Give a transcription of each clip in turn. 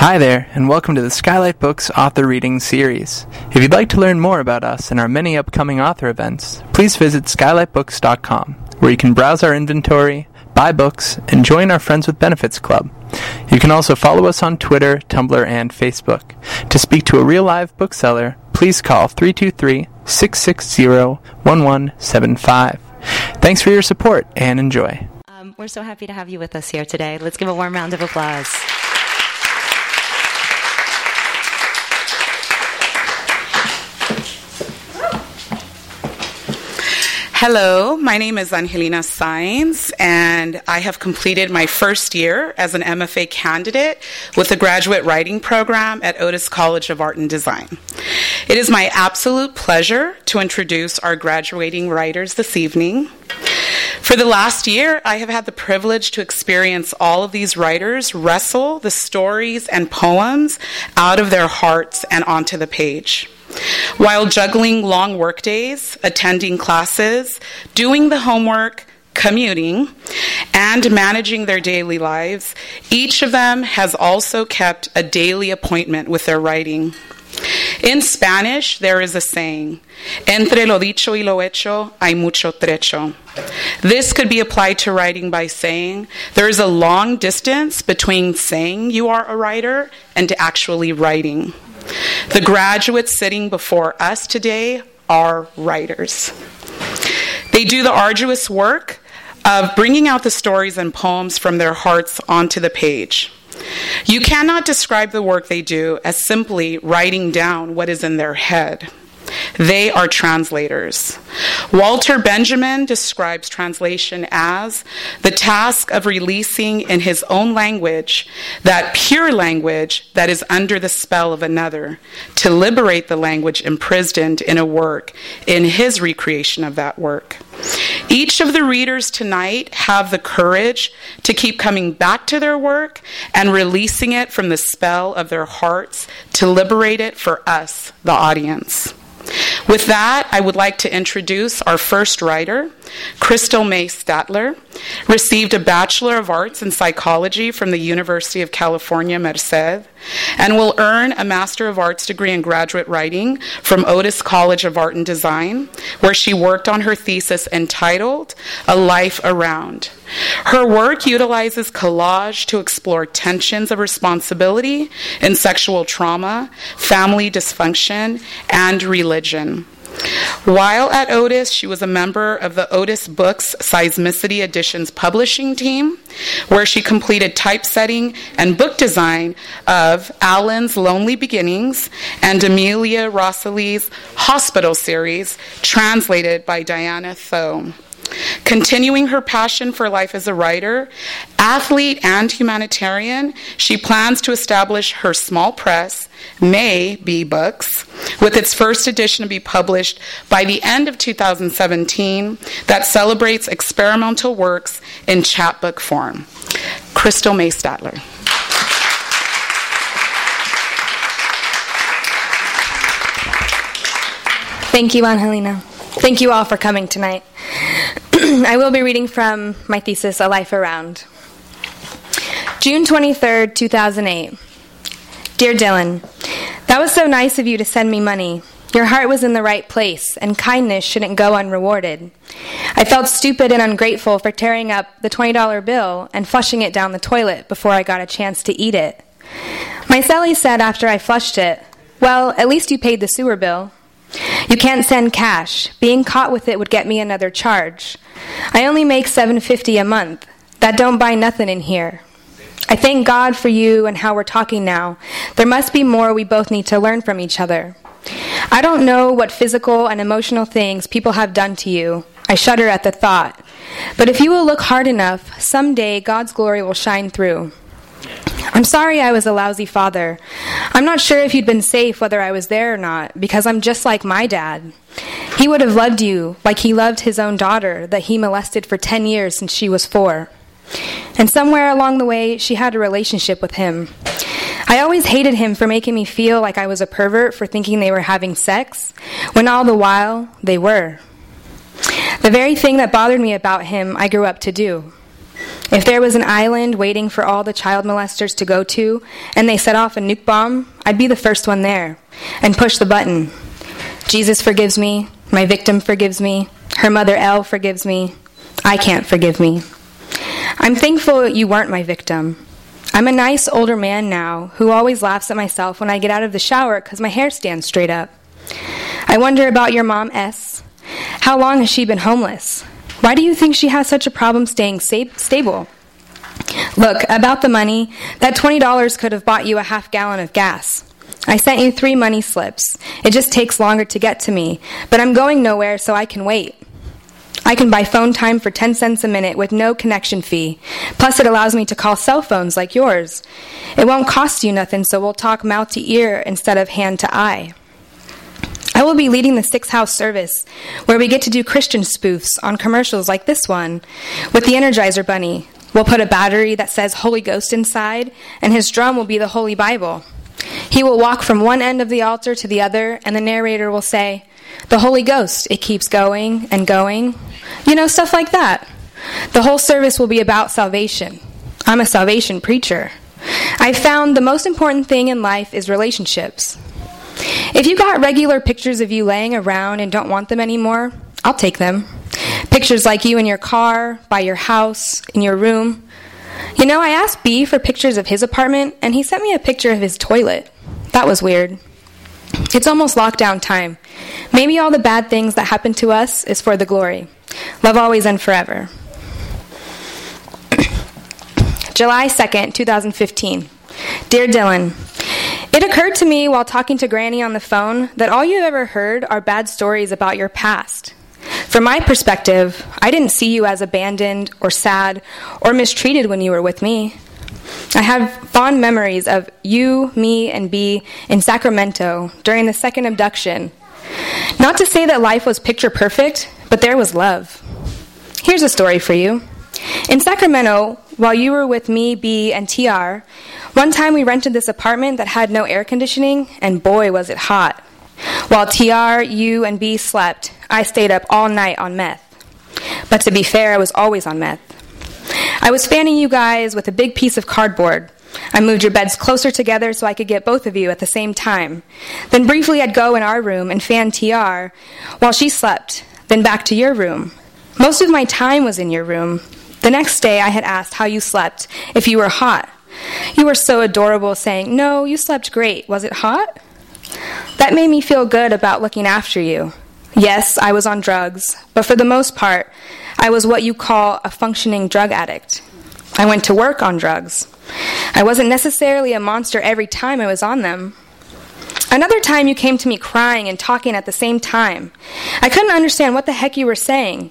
Hi there, and welcome to the Skylight Books Author Reading Series. If you'd like to learn more about us and our many upcoming author events, please visit skylightbooks.com, where you can browse our inventory, buy books, and join our Friends with Benefits Club. You can also follow us on Twitter, Tumblr, and Facebook. To speak to a real live bookseller, please call 323 660 1175. Thanks for your support and enjoy. Um, we're so happy to have you with us here today. Let's give a warm round of applause. Hello, my name is Angelina Saenz, and I have completed my first year as an MFA candidate with the graduate writing program at Otis College of Art and Design. It is my absolute pleasure to introduce our graduating writers this evening. For the last year, I have had the privilege to experience all of these writers wrestle the stories and poems out of their hearts and onto the page. While juggling long workdays, attending classes, doing the homework, commuting, and managing their daily lives, each of them has also kept a daily appointment with their writing. In Spanish, there is a saying, entre lo dicho y lo hecho hay mucho trecho. This could be applied to writing by saying there is a long distance between saying you are a writer and actually writing. The graduates sitting before us today are writers. They do the arduous work of bringing out the stories and poems from their hearts onto the page. You cannot describe the work they do as simply writing down what is in their head. They are translators. Walter Benjamin describes translation as the task of releasing in his own language that pure language that is under the spell of another, to liberate the language imprisoned in a work in his recreation of that work. Each of the readers tonight have the courage to keep coming back to their work and releasing it from the spell of their hearts to liberate it for us, the audience. With that, I would like to introduce our first writer, Crystal May Statler. Received a Bachelor of Arts in Psychology from the University of California, Merced, and will earn a Master of Arts degree in graduate writing from Otis College of Art and Design, where she worked on her thesis entitled A Life Around. Her work utilizes collage to explore tensions of responsibility in sexual trauma, family dysfunction, and religion. While at Otis, she was a member of the Otis Books Seismicity Editions publishing team, where she completed typesetting and book design of Alan's Lonely Beginnings and Amelia Rosselli's Hospital series, translated by Diana Tho. Continuing her passion for life as a writer, athlete, and humanitarian, she plans to establish her small press, May Be Books, with its first edition to be published by the end of 2017 that celebrates experimental works in chapbook form. Crystal May Statler. Thank you, Angelina. Thank you all for coming tonight. I will be reading from my thesis, A Life Around. June 23rd, 2008. Dear Dylan, that was so nice of you to send me money. Your heart was in the right place, and kindness shouldn't go unrewarded. I felt stupid and ungrateful for tearing up the $20 bill and flushing it down the toilet before I got a chance to eat it. My Sally said after I flushed it, Well, at least you paid the sewer bill. You can't send cash. Being caught with it would get me another charge. I only make 750 a month. That don't buy nothing in here. I thank God for you and how we're talking now. There must be more we both need to learn from each other. I don't know what physical and emotional things people have done to you. I shudder at the thought. But if you will look hard enough, someday God's glory will shine through. I'm sorry I was a lousy father. I'm not sure if you'd been safe whether I was there or not, because I'm just like my dad. He would have loved you like he loved his own daughter that he molested for 10 years since she was four. And somewhere along the way, she had a relationship with him. I always hated him for making me feel like I was a pervert for thinking they were having sex, when all the while they were. The very thing that bothered me about him, I grew up to do. If there was an island waiting for all the child molesters to go to, and they set off a nuke bomb, I'd be the first one there and push the button. Jesus forgives me, my victim forgives me, her mother Elle forgives me, I can't forgive me. I'm thankful you weren't my victim. I'm a nice older man now who always laughs at myself when I get out of the shower because my hair stands straight up. I wonder about your mom, S. How long has she been homeless? Why do you think she has such a problem staying stable? Look, about the money, that $20 could have bought you a half gallon of gas. I sent you three money slips. It just takes longer to get to me, but I'm going nowhere so I can wait. I can buy phone time for 10 cents a minute with no connection fee. Plus, it allows me to call cell phones like yours. It won't cost you nothing, so we'll talk mouth to ear instead of hand to eye. I will be leading the Six House service, where we get to do Christian spoofs on commercials like this one with the Energizer Bunny. We'll put a battery that says Holy Ghost inside, and his drum will be the Holy Bible. He will walk from one end of the altar to the other, and the narrator will say, The Holy Ghost, it keeps going and going. You know, stuff like that. The whole service will be about salvation. I'm a salvation preacher. I've found the most important thing in life is relationships. If you got regular pictures of you laying around and don't want them anymore, I'll take them. Pictures like you in your car, by your house, in your room. You know, I asked B for pictures of his apartment, and he sent me a picture of his toilet. That was weird. It's almost lockdown time. Maybe all the bad things that happen to us is for the glory. Love always and forever. July 2nd, 2015. Dear Dylan, it occurred to me while talking to Granny on the phone that all you've ever heard are bad stories about your past. From my perspective, I didn't see you as abandoned or sad or mistreated when you were with me. I have fond memories of you, me, and B in Sacramento during the second abduction. Not to say that life was picture perfect, but there was love. Here's a story for you. In Sacramento, while you were with me, B, and TR, one time we rented this apartment that had no air conditioning, and boy, was it hot. While TR, you, and B slept, I stayed up all night on meth. But to be fair, I was always on meth. I was fanning you guys with a big piece of cardboard. I moved your beds closer together so I could get both of you at the same time. Then briefly I'd go in our room and fan TR while she slept, then back to your room. Most of my time was in your room. The next day I had asked how you slept, if you were hot. You were so adorable, saying, No, you slept great. Was it hot? That made me feel good about looking after you. Yes, I was on drugs, but for the most part, I was what you call a functioning drug addict. I went to work on drugs. I wasn't necessarily a monster every time I was on them. Another time you came to me crying and talking at the same time. I couldn't understand what the heck you were saying.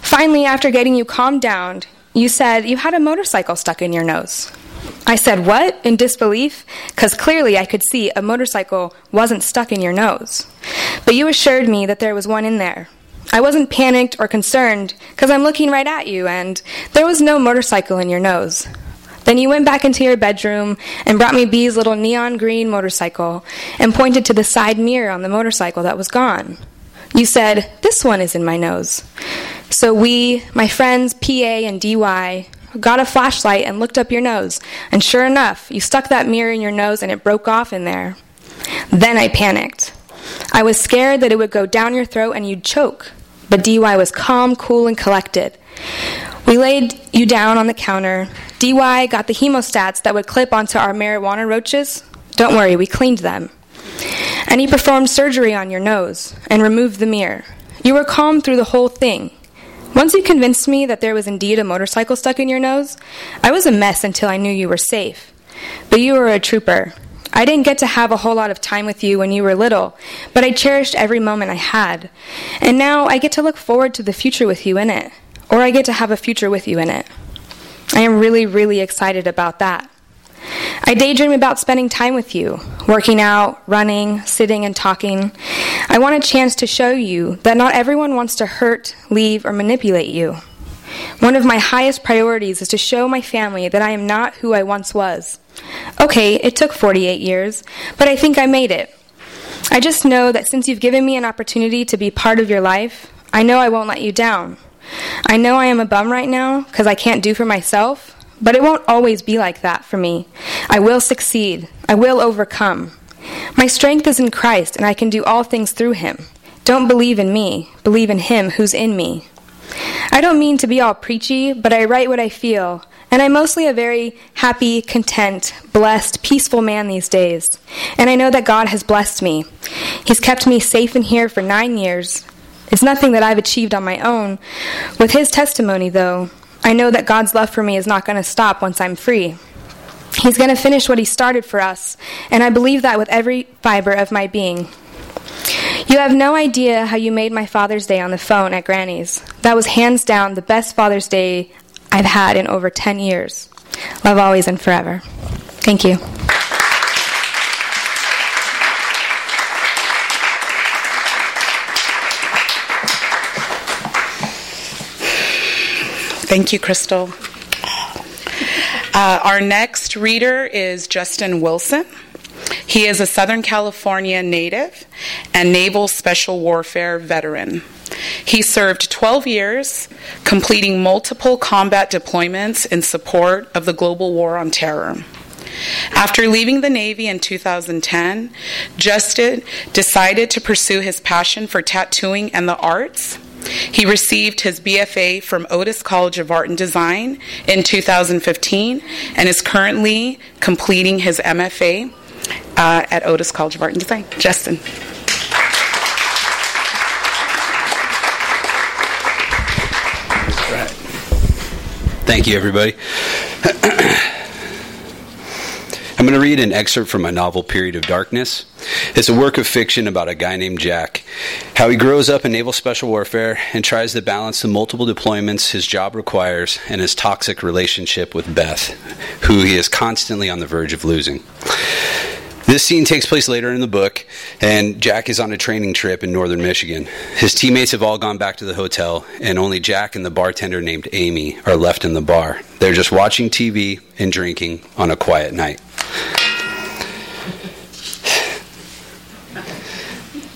Finally, after getting you calmed down, you said you had a motorcycle stuck in your nose. I said, What? in disbelief, because clearly I could see a motorcycle wasn't stuck in your nose. But you assured me that there was one in there. I wasn't panicked or concerned because I'm looking right at you and there was no motorcycle in your nose. Then you went back into your bedroom and brought me B's little neon green motorcycle and pointed to the side mirror on the motorcycle that was gone. You said, This one is in my nose. So we, my friends PA and DY, got a flashlight and looked up your nose, and sure enough, you stuck that mirror in your nose and it broke off in there. Then I panicked. I was scared that it would go down your throat and you'd choke, but DY was calm, cool, and collected. We laid you down on the counter. DY got the hemostats that would clip onto our marijuana roaches. Don't worry, we cleaned them. And he performed surgery on your nose and removed the mirror. You were calm through the whole thing. Once you convinced me that there was indeed a motorcycle stuck in your nose, I was a mess until I knew you were safe. But you were a trooper. I didn't get to have a whole lot of time with you when you were little, but I cherished every moment I had. And now I get to look forward to the future with you in it, or I get to have a future with you in it. I am really, really excited about that. I daydream about spending time with you, working out, running, sitting, and talking. I want a chance to show you that not everyone wants to hurt, leave, or manipulate you. One of my highest priorities is to show my family that I am not who I once was. Okay, it took 48 years, but I think I made it. I just know that since you've given me an opportunity to be part of your life, I know I won't let you down. I know I am a bum right now because I can't do for myself, but it won't always be like that for me. I will succeed. I will overcome. My strength is in Christ, and I can do all things through him. Don't believe in me, believe in him who's in me. I don't mean to be all preachy, but I write what I feel, and I'm mostly a very happy, content, blessed, peaceful man these days. And I know that God has blessed me. He's kept me safe in here for nine years. It's nothing that I've achieved on my own. With His testimony, though, I know that God's love for me is not going to stop once I'm free. He's going to finish what He started for us, and I believe that with every fiber of my being. You have no idea how you made my Father's Day on the phone at Granny's. That was hands down the best Father's Day I've had in over 10 years. Love always and forever. Thank you. Thank you, Crystal. Uh, our next reader is Justin Wilson. He is a Southern California native and Naval Special Warfare veteran. He served 12 years, completing multiple combat deployments in support of the global war on terror. After leaving the Navy in 2010, Justin decided to pursue his passion for tattooing and the arts. He received his BFA from Otis College of Art and Design in 2015 and is currently completing his MFA uh, at Otis College of Art and Design. Justin. Thank you, everybody. I'm going to read an excerpt from my novel Period of Darkness. It's a work of fiction about a guy named Jack, how he grows up in naval special warfare and tries to balance the multiple deployments his job requires and his toxic relationship with Beth, who he is constantly on the verge of losing. This scene takes place later in the book, and Jack is on a training trip in northern Michigan. His teammates have all gone back to the hotel, and only Jack and the bartender named Amy are left in the bar. They're just watching TV and drinking on a quiet night.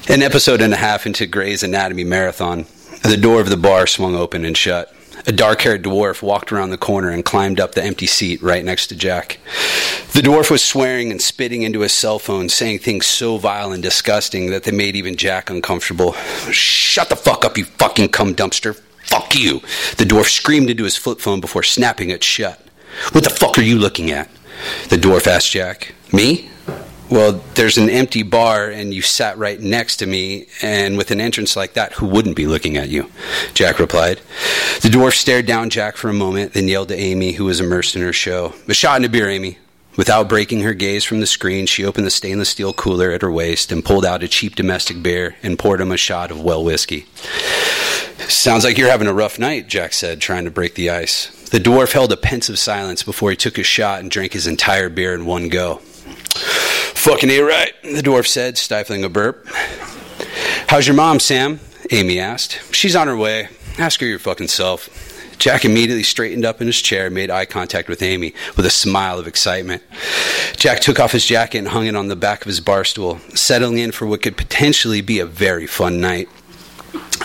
An episode and a half into Grey's Anatomy Marathon, the door of the bar swung open and shut. A dark haired dwarf walked around the corner and climbed up the empty seat right next to Jack. The dwarf was swearing and spitting into his cell phone, saying things so vile and disgusting that they made even Jack uncomfortable. Shut the fuck up, you fucking cum dumpster. Fuck you. The dwarf screamed into his flip phone before snapping it shut. What the fuck are you looking at? The dwarf asked Jack. Me? Well, there's an empty bar, and you sat right next to me, and with an entrance like that, who wouldn't be looking at you? Jack replied. The dwarf stared down Jack for a moment, then yelled to Amy, who was immersed in her show. A shot and a beer, Amy. Without breaking her gaze from the screen, she opened the stainless steel cooler at her waist and pulled out a cheap domestic beer and poured him a shot of well whiskey. Sounds like you're having a rough night, Jack said, trying to break the ice. The dwarf held a pensive silence before he took his shot and drank his entire beer in one go. Fucking A right, the dwarf said, stifling a burp. How's your mom, Sam? Amy asked. She's on her way. Ask her your fucking self. Jack immediately straightened up in his chair and made eye contact with Amy with a smile of excitement. Jack took off his jacket and hung it on the back of his bar stool, settling in for what could potentially be a very fun night.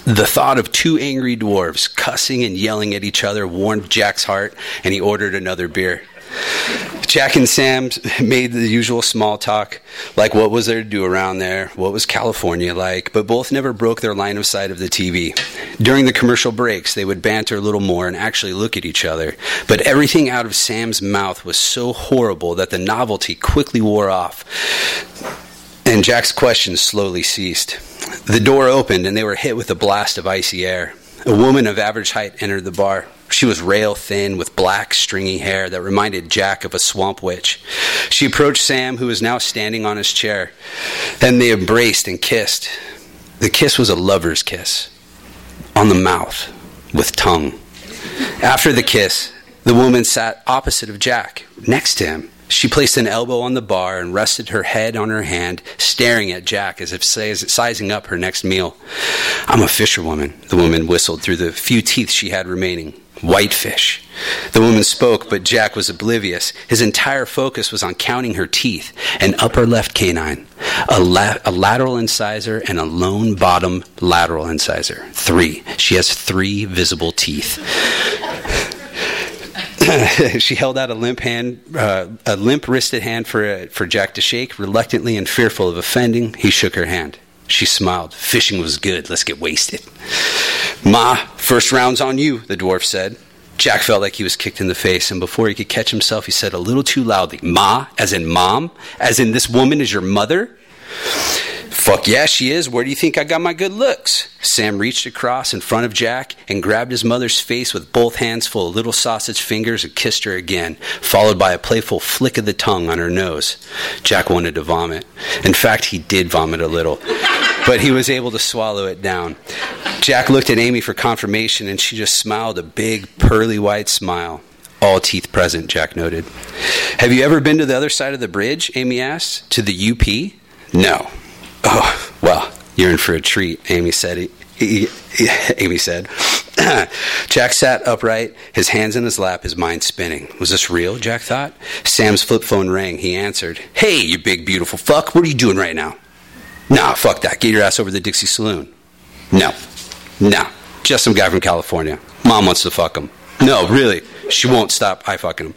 The thought of two angry dwarves cussing and yelling at each other warmed Jack's heart, and he ordered another beer. Jack and Sam made the usual small talk, like what was there to do around there, what was California like, but both never broke their line of sight of the TV. During the commercial breaks, they would banter a little more and actually look at each other, but everything out of Sam's mouth was so horrible that the novelty quickly wore off, and Jack's questions slowly ceased. The door opened, and they were hit with a blast of icy air. A woman of average height entered the bar. She was rail thin with black, stringy hair that reminded Jack of a swamp witch. She approached Sam, who was now standing on his chair. Then they embraced and kissed. The kiss was a lover's kiss on the mouth with tongue. After the kiss, the woman sat opposite of Jack, next to him. She placed an elbow on the bar and rested her head on her hand, staring at Jack as if sizing up her next meal. I'm a fisherwoman, the woman whistled through the few teeth she had remaining. Whitefish. The woman spoke, but Jack was oblivious. His entire focus was on counting her teeth, an upper left canine, a, la- a lateral incisor, and a lone bottom lateral incisor. Three. She has three visible teeth. she held out a limp hand, uh, a limp wristed hand for uh, for Jack to shake. Reluctantly and fearful of offending, he shook her hand. She smiled. Fishing was good. Let's get wasted. Ma, first round's on you, the dwarf said. Jack felt like he was kicked in the face, and before he could catch himself, he said a little too loudly, Ma, as in mom, as in this woman is your mother? Fuck yeah, she is. Where do you think I got my good looks? Sam reached across in front of Jack and grabbed his mother's face with both hands full of little sausage fingers and kissed her again, followed by a playful flick of the tongue on her nose. Jack wanted to vomit. In fact, he did vomit a little, but he was able to swallow it down. Jack looked at Amy for confirmation and she just smiled a big, pearly white smile. All teeth present, Jack noted. Have you ever been to the other side of the bridge? Amy asked. To the UP? No. Oh, well, you're in for a treat, Amy said. He, he, he, Amy said. Jack sat upright, his hands in his lap, his mind spinning. Was this real? Jack thought. Sam's flip phone rang. He answered. Hey, you big beautiful fuck. What are you doing right now? Nah, fuck that. Get your ass over to the Dixie Saloon. No. No. Just some guy from California. Mom wants to fuck him. No, really. She won't stop I fucking him.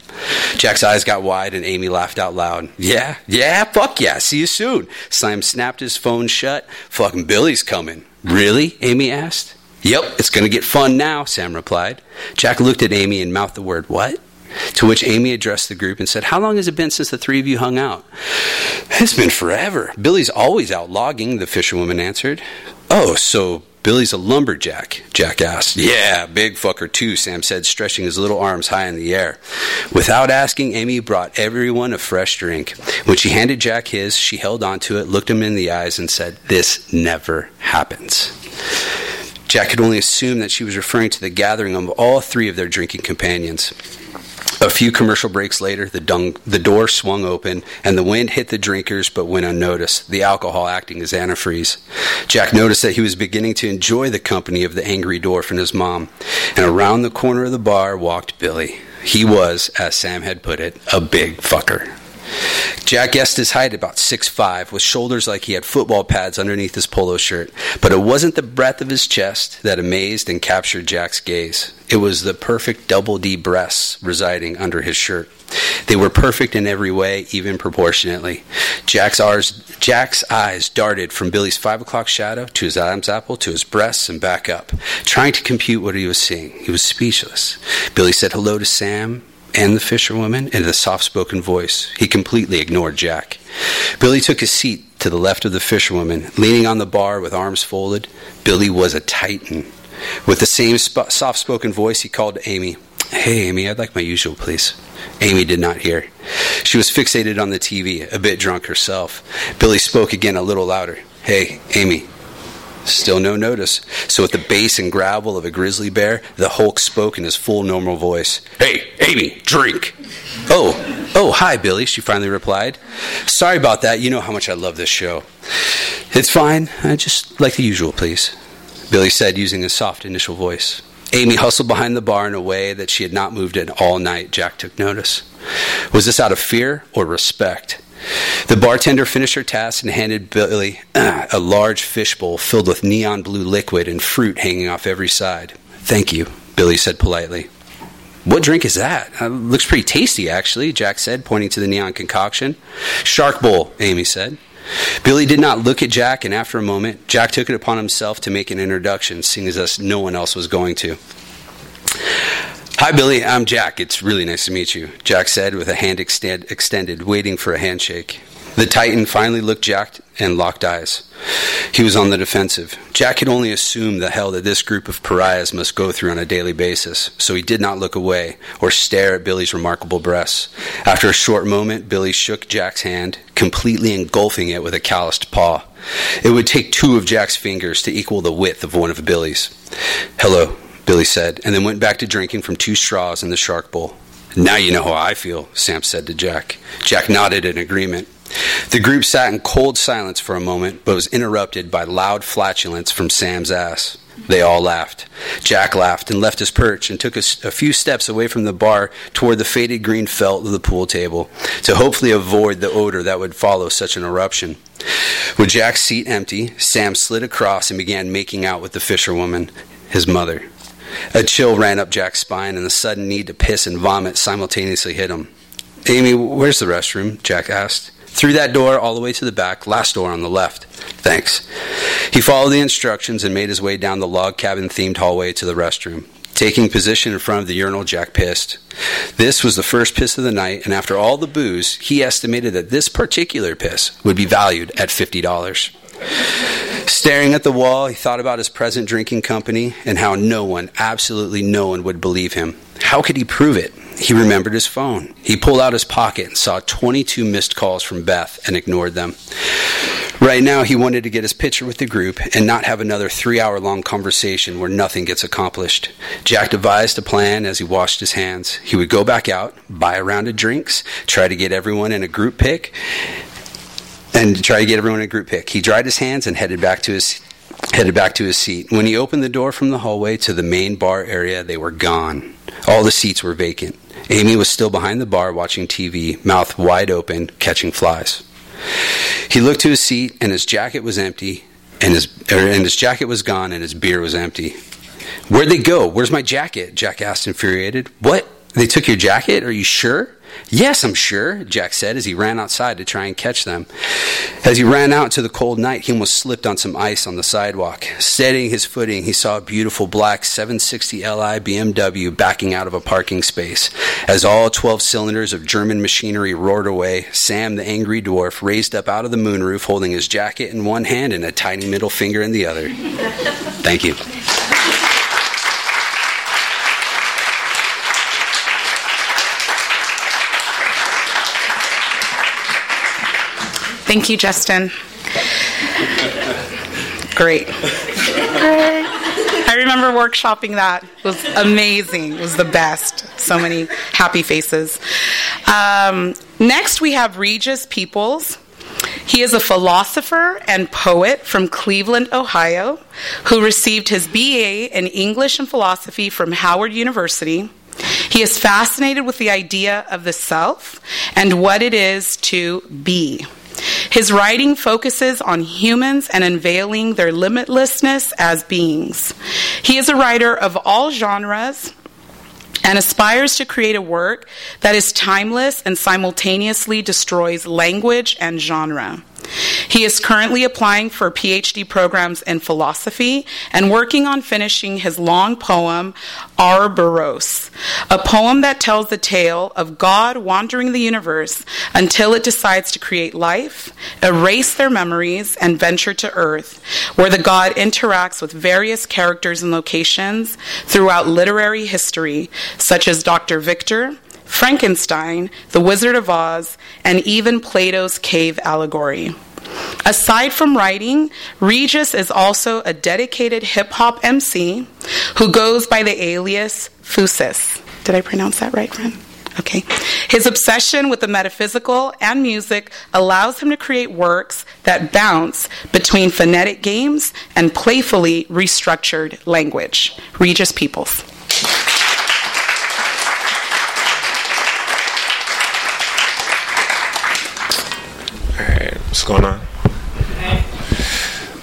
Jack's eyes got wide and Amy laughed out loud. Yeah, yeah, fuck yeah. See you soon. Sam snapped his phone shut. Fucking Billy's coming. Really? Amy asked. Yep, it's to get fun now, Sam replied. Jack looked at Amy and mouthed the word, What? To which Amy addressed the group and said, How long has it been since the three of you hung out? It's been forever. Billy's always out logging, the fisherwoman answered. Oh, so Billy's a lumberjack, Jack asked. Yeah, big fucker too, Sam said, stretching his little arms high in the air. Without asking, Amy brought everyone a fresh drink. When she handed Jack his, she held onto it, looked him in the eyes, and said, This never happens. Jack could only assume that she was referring to the gathering of all three of their drinking companions. A few commercial breaks later, the, dung, the, door swung open and the wind hit the drinkers but went unnoticed, the alcohol acting as antifreeze. Jack noticed that he was beginning to enjoy the company of the angry dwarf and his mom, and around the corner of the bar walked Billy. He was, as Sam had put it, a big fucker. Jack guessed his height about six five, with shoulders like he had football pads underneath his polo shirt. But it wasn't the breadth of his chest that amazed and captured Jack's gaze. It was the perfect double D breasts residing under his shirt. They were perfect in every way, even proportionately. Jack's, ours, Jack's eyes darted from Billy's five o'clock shadow to his Adam's apple to his breasts and back up, trying to compute what he was seeing. He was speechless. Billy said hello to Sam and the fisherwoman in a soft spoken voice. He completely ignored Jack. Billy took his seat to the left of the fisherwoman, leaning on the bar with arms folded. Billy was a titan. With the same sp- soft spoken voice, he called to Amy. Hey, Amy, I'd like my usual, please. Amy did not hear. She was fixated on the TV, a bit drunk herself. Billy spoke again a little louder. Hey, Amy, Still no notice. So, with the bass and gravel of a grizzly bear, the Hulk spoke in his full normal voice. Hey, Amy, drink! Oh, oh, hi, Billy, she finally replied. Sorry about that. You know how much I love this show. It's fine. I just like the usual, please. Billy said, using his soft initial voice. Amy hustled behind the bar in a way that she had not moved in all night. Jack took notice. Was this out of fear or respect? The bartender finished her task and handed Billy uh, a large fishbowl filled with neon blue liquid and fruit hanging off every side. Thank you, Billy said politely. What drink is that? Uh, looks pretty tasty, actually, Jack said, pointing to the neon concoction. Shark Bowl, Amy said. Billy did not look at Jack, and after a moment, Jack took it upon himself to make an introduction, seeing as no one else was going to. Hi, Billy. I'm Jack. It's really nice to meet you, Jack said with a hand extend, extended, waiting for a handshake. The Titan finally looked Jack and locked eyes. He was on the defensive. Jack had only assumed the hell that this group of pariahs must go through on a daily basis, so he did not look away or stare at Billy's remarkable breasts. After a short moment, Billy shook Jack's hand, completely engulfing it with a calloused paw. It would take two of Jack's fingers to equal the width of one of Billy's. Hello, Billy said, and then went back to drinking from two straws in the shark bowl. Now you know how I feel, Sam said to Jack. Jack nodded in agreement. The group sat in cold silence for a moment, but was interrupted by loud flatulence from Sam's ass. They all laughed. Jack laughed and left his perch and took a, a, few steps away from the bar toward the faded green felt of the pool table to hopefully avoid the odor that would follow such an eruption. With Jack's seat empty, Sam slid across and began making out with the fisherwoman, his mother. A chill ran up Jack's spine, and the sudden need to piss and vomit simultaneously hit him. Amy, where's the restroom? Jack asked. Through that door, all the way to the back, last door on the left. Thanks. He followed the instructions and made his way down the log cabin themed hallway to the restroom. Taking position in front of the urinal, Jack pissed. This was the first piss of the night, and after all the booze, he estimated that this particular piss would be valued at $50. Staring at the wall, he thought about his present drinking company and how no one, absolutely no one, would believe him. How could he prove it? He remembered his phone. He pulled out his pocket and saw 22 missed calls from Beth and ignored them. Right now, he wanted to get his picture with the group and not have another three hour long conversation where nothing gets accomplished. Jack devised a plan as he washed his hands. He would go back out, buy a round of drinks, try to get everyone in a group pic, and try to get everyone a group pick. He dried his hands and headed back to his headed back to his seat. When he opened the door from the hallway to the main bar area, they were gone. All the seats were vacant. Amy was still behind the bar watching TV, mouth wide open, catching flies. He looked to his seat, and his jacket was empty, and his er, and his jacket was gone, and his beer was empty. Where'd they go? Where's my jacket? Jack asked, infuriated. What? They took your jacket? Are you sure? Yes, I'm sure, Jack said as he ran outside to try and catch them. As he ran out into the cold night, he almost slipped on some ice on the sidewalk. Steadying his footing, he saw a beautiful black 760 Li BMW backing out of a parking space. As all 12 cylinders of German machinery roared away, Sam, the angry dwarf, raised up out of the moonroof holding his jacket in one hand and a tiny middle finger in the other. Thank you. Thank you, Justin. Great. I remember workshopping that. It was amazing. It was the best. So many happy faces. Um, next, we have Regis Peeples. He is a philosopher and poet from Cleveland, Ohio, who received his BA in English and philosophy from Howard University. He is fascinated with the idea of the self and what it is to be. His writing focuses on humans and unveiling their limitlessness as beings. He is a writer of all genres and aspires to create a work that is timeless and simultaneously destroys language and genre. He is currently applying for PhD programs in philosophy and working on finishing his long poem, Ouroboros, a poem that tells the tale of God wandering the universe until it decides to create life, erase their memories, and venture to Earth, where the God interacts with various characters and locations throughout literary history, such as Dr. Victor, Frankenstein, The Wizard of Oz, and even Plato's cave allegory. Aside from writing, Regis is also a dedicated hip hop MC who goes by the alias Fusis. Did I pronounce that right, friend? Okay. His obsession with the metaphysical and music allows him to create works that bounce between phonetic games and playfully restructured language. Regis Peeples. What's going on?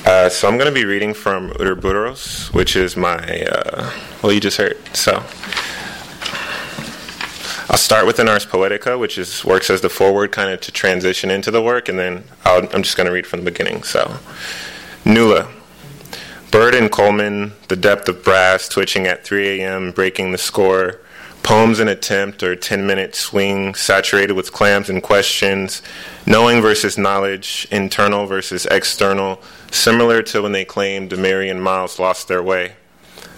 Uh, so I'm going to be reading from Ouroboros, which is my, uh, well, you just heard. So I'll start with an Ars Poetica, which is works as the forward kind of to transition into the work, and then i am just going to read from the beginning. So, Nula. Bird and Coleman, the depth of brass twitching at 3 a.m., breaking the score. Poems in attempt or 10 minute swing, saturated with clams and questions, knowing versus knowledge, internal versus external, similar to when they claimed Mary and Miles lost their way.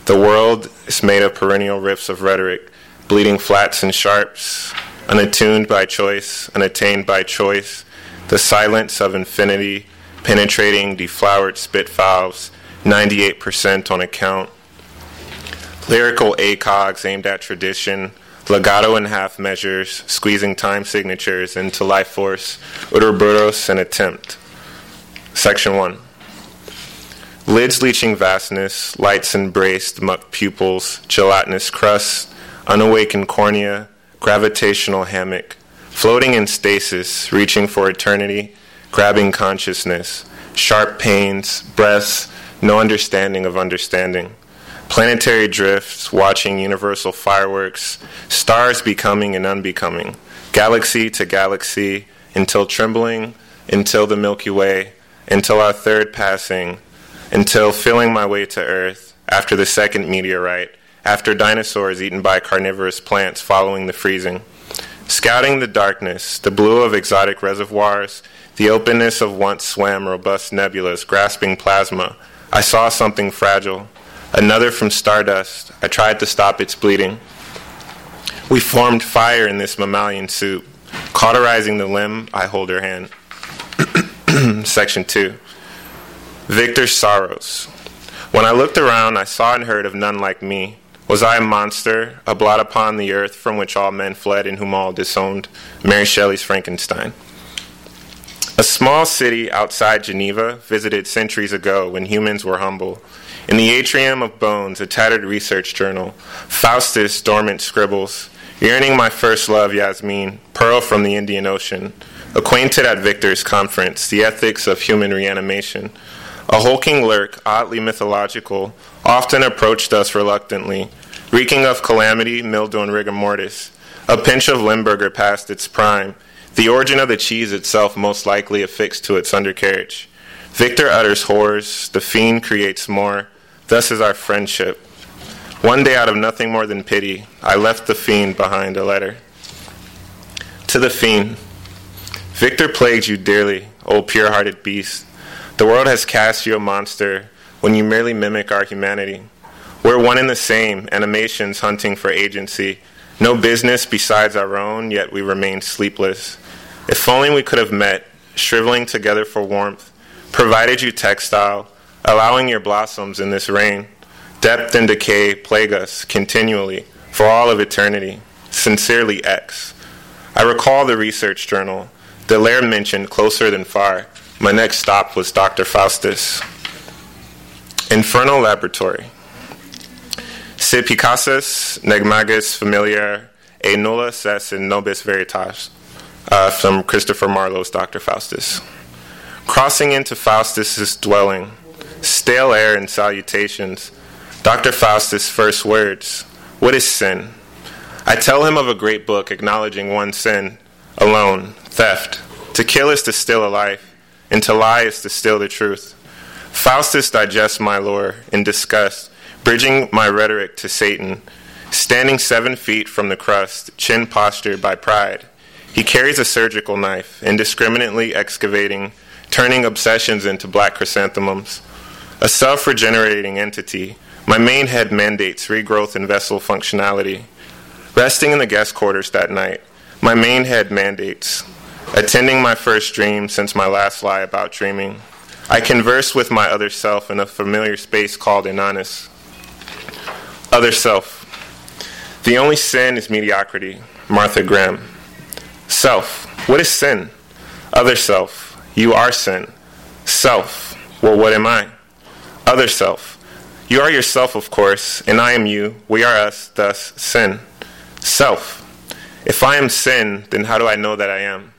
The world is made of perennial riffs of rhetoric, bleeding flats and sharps, unattuned by choice, unattained by choice, the silence of infinity, penetrating deflowered spit valves, 98% on account lyrical ACOGs aimed at tradition, legato and half measures, squeezing time signatures into life force, Ouroboros and attempt. Section 1. Lids leaching vastness, lights embraced, muck pupils, gelatinous crust, unawakened cornea, gravitational hammock, floating in stasis, reaching for eternity, grabbing consciousness, sharp pains, breaths, no understanding of understanding. Planetary drifts, watching universal fireworks, stars becoming and unbecoming, galaxy to galaxy, until trembling, until the Milky Way, until our third passing, until feeling my way to Earth after the second meteorite, after dinosaurs eaten by carnivorous plants following the freezing. Scouting the darkness, the blue of exotic reservoirs, the openness of once swam robust nebulas grasping plasma, I saw something fragile. Another from stardust. I tried to stop its bleeding. We formed fire in this mammalian soup. Cauterizing the limb, I hold her hand. Section 2. Victor's sorrows. When I looked around, I saw and heard of none like me. Was I a monster, a blot upon the earth from which all men fled and whom all disowned? Mary Shelley's Frankenstein. A small city outside Geneva, visited centuries ago when humans were humble. In the atrium of bones, a tattered research journal. Faustus dormant scribbles. Yearning my first love, Yasmin, pearl from the Indian Ocean. Acquainted at Victor's conference, the ethics of human reanimation. A hulking lurk, oddly mythological, often approached us reluctantly, reeking of calamity, mildew, and rigor mortis. A pinch of Limburger past its prime, the origin of the cheese itself most likely affixed to its undercarriage. Victor utters horrors, the fiend creates more, thus is our friendship. One day, out of nothing more than pity, I left the fiend behind a letter. To the fiend, Victor plagues you dearly, O pure hearted beast. The world has cast you a monster when you merely mimic our humanity. We're one and the same, animations hunting for agency. No business besides our own, yet we remain sleepless. If only we could have met, shriveling together for warmth, provided you textile, allowing your blossoms in this rain. Depth and decay plague us continually for all of eternity. Sincerely, X. I recall the research journal. Dallaire mentioned closer than far. My next stop was Dr. Faustus. Infernal Laboratory. Si Picassus negmagus familiar e nulla ses in nobis veritas. Uh, from Christopher Marlowe's Dr. Faustus. Crossing into Faustus's dwelling, stale air and salutations. Dr. Faustus' first words What is sin? I tell him of a great book acknowledging one sin alone theft. To kill is to steal a life, and to lie is to steal the truth. Faustus digests my lore in disgust, bridging my rhetoric to Satan. Standing seven feet from the crust, chin postured by pride, he carries a surgical knife, indiscriminately excavating, turning obsessions into black chrysanthemums. A self regenerating entity, my main head mandates regrowth and vessel functionality. Resting in the guest quarters that night, my main head mandates. Attending my first dream since my last lie about dreaming, I converse with my other self in a familiar space called Inanus. Other self. The only sin is mediocrity. Martha Graham. Self. What is sin? Other self. You are sin. Self. Well, what am I? Other self. You are yourself, of course, and I am you. We are us, thus sin. Self. If I am sin, then how do I know that I am?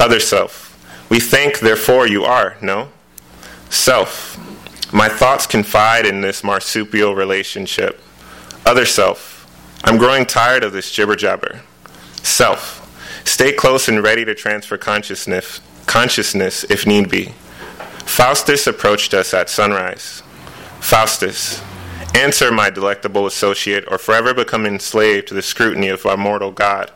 Other self. We think, therefore you are, no? Self. My thoughts confide in this marsupial relationship. Other self. I'm growing tired of this jibber jabber. Self. Stay close and ready to transfer consciousness, consciousness if need be. Faustus approached us at sunrise. Faustus, answer, my delectable associate, or forever become enslaved to the scrutiny of our mortal God.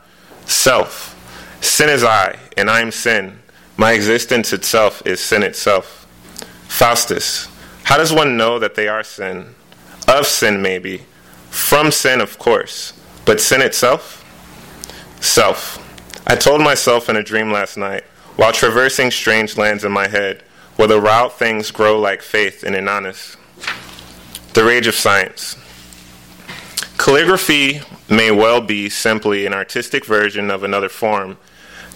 Self. Sin is I, and I am sin. My existence itself is sin itself. Faustus, how does one know that they are sin? Of sin, maybe. From sin, of course. But sin itself? Self. I told myself in a dream last night, while traversing strange lands in my head, where the wild things grow like faith in Inanus. The rage of science. Calligraphy may well be simply an artistic version of another form,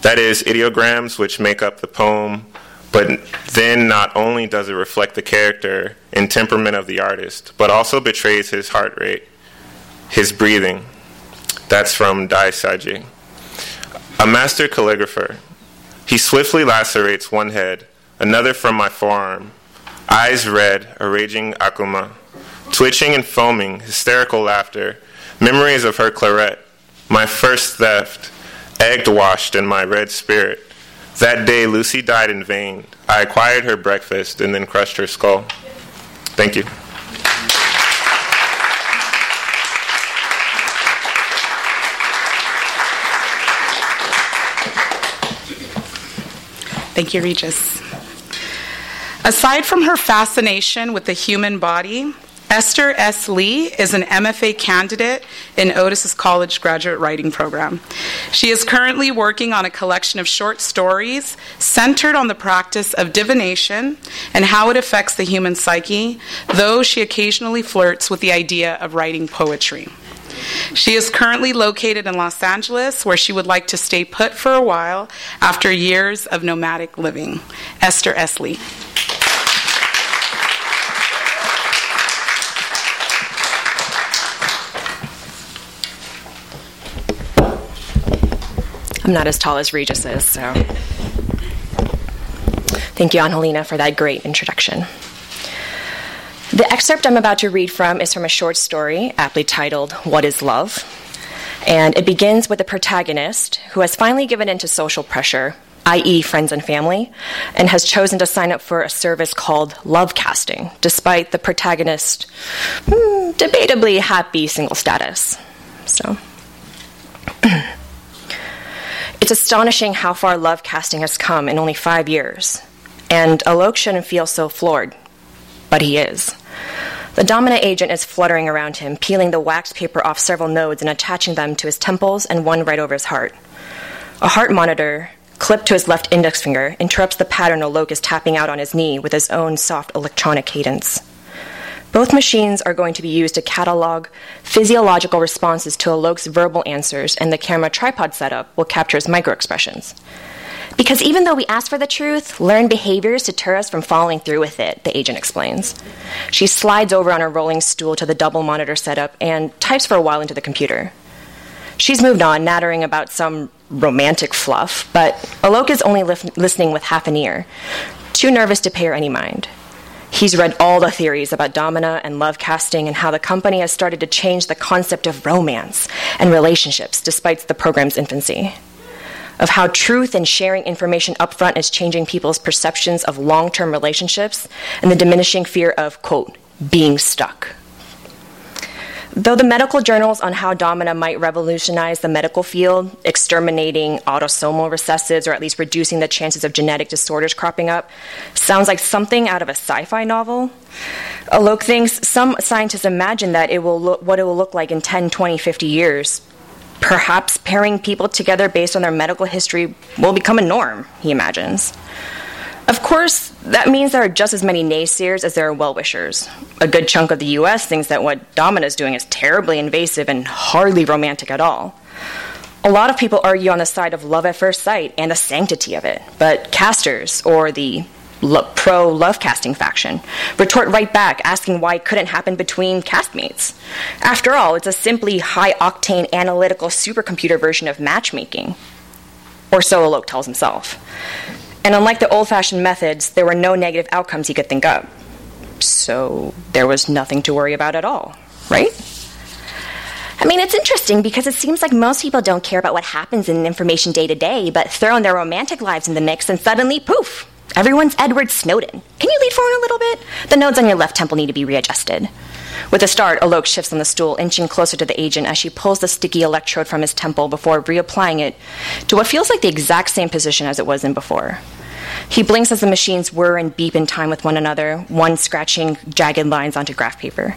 that is, ideograms which make up the poem, But then not only does it reflect the character and temperament of the artist, but also betrays his heart rate, his breathing. That's from Dai Sijie. A master calligrapher. He swiftly lacerates one head, another from my forearm, eyes red, a raging akuma, twitching and foaming, hysterical laughter, memories of her claret, my first theft, egged washed in my red spirit. That day, Lucy died in vain. I acquired her breakfast and then crushed her skull. Thank you. Thank you, Regis. Aside from her fascination with the human body, Esther S. Lee is an MFA candidate in Otis's college graduate writing program. She is currently working on a collection of short stories centered on the practice of divination and how it affects the human psyche, though she occasionally flirts with the idea of writing poetry. She is currently located in Los Angeles, where she would like to stay put for a while after years of nomadic living. Esther S. Lee. I'm not as tall as Regis is, so. Thank you, Angelina, for that great introduction. The excerpt I'm about to read from is from a short story, aptly titled What is Love? And it begins with a protagonist who has finally given in to social pressure, i.e., friends and family, and has chosen to sign up for a service called love casting, despite the protagonist hmm, debatably happy single status. So. It's astonishing how far love casting has come in only five years. And Alok shouldn't feel so floored, but he is. The dominant agent is fluttering around him, peeling the wax paper off several nodes and attaching them to his temples and one right over his heart. A heart monitor, clipped to his left index finger, interrupts the pattern Alok is tapping out on his knee with his own soft electronic cadence. Both machines are going to be used to catalog physiological responses to Alok's verbal answers, and the camera tripod setup will capture his microexpressions. Because even though we ask for the truth, learned behaviors deter us from following through with it, the agent explains. She slides over on her rolling stool to the double monitor setup and types for a while into the computer. She's moved on, nattering about some romantic fluff, but Alok is only lif- listening with half an ear, too nervous to pay her any mind. He's read all the theories about domina and love casting and how the company has started to change the concept of romance and relationships despite the program's infancy. Of how truth and sharing information upfront is changing people's perceptions of long term relationships and the diminishing fear of, quote, being stuck. Though the medical journals on how Domina might revolutionize the medical field, exterminating autosomal recessives or at least reducing the chances of genetic disorders cropping up, sounds like something out of a sci fi novel, Alok thinks some scientists imagine that it will look, what it will look like in 10, 20, 50 years. Perhaps pairing people together based on their medical history will become a norm, he imagines. Of course, that means there are just as many naysayers as there are well wishers. A good chunk of the US thinks that what Domina is doing is terribly invasive and hardly romantic at all. A lot of people argue on the side of love at first sight and the sanctity of it, but casters, or the lo- pro love casting faction, retort right back asking why it couldn't happen between castmates. After all, it's a simply high octane analytical supercomputer version of matchmaking. Or so Alok tells himself. And unlike the old fashioned methods, there were no negative outcomes he could think of. So there was nothing to worry about at all, right? I mean, it's interesting because it seems like most people don't care about what happens in information day to day, but throw in their romantic lives in the mix and suddenly, poof, everyone's Edward Snowden. Can you lean forward a little bit? The nodes on your left temple need to be readjusted. With a start, Alok shifts on the stool, inching closer to the agent as she pulls the sticky electrode from his temple before reapplying it to what feels like the exact same position as it was in before. He blinks as the machines whir and beep in time with one another, one scratching jagged lines onto graph paper.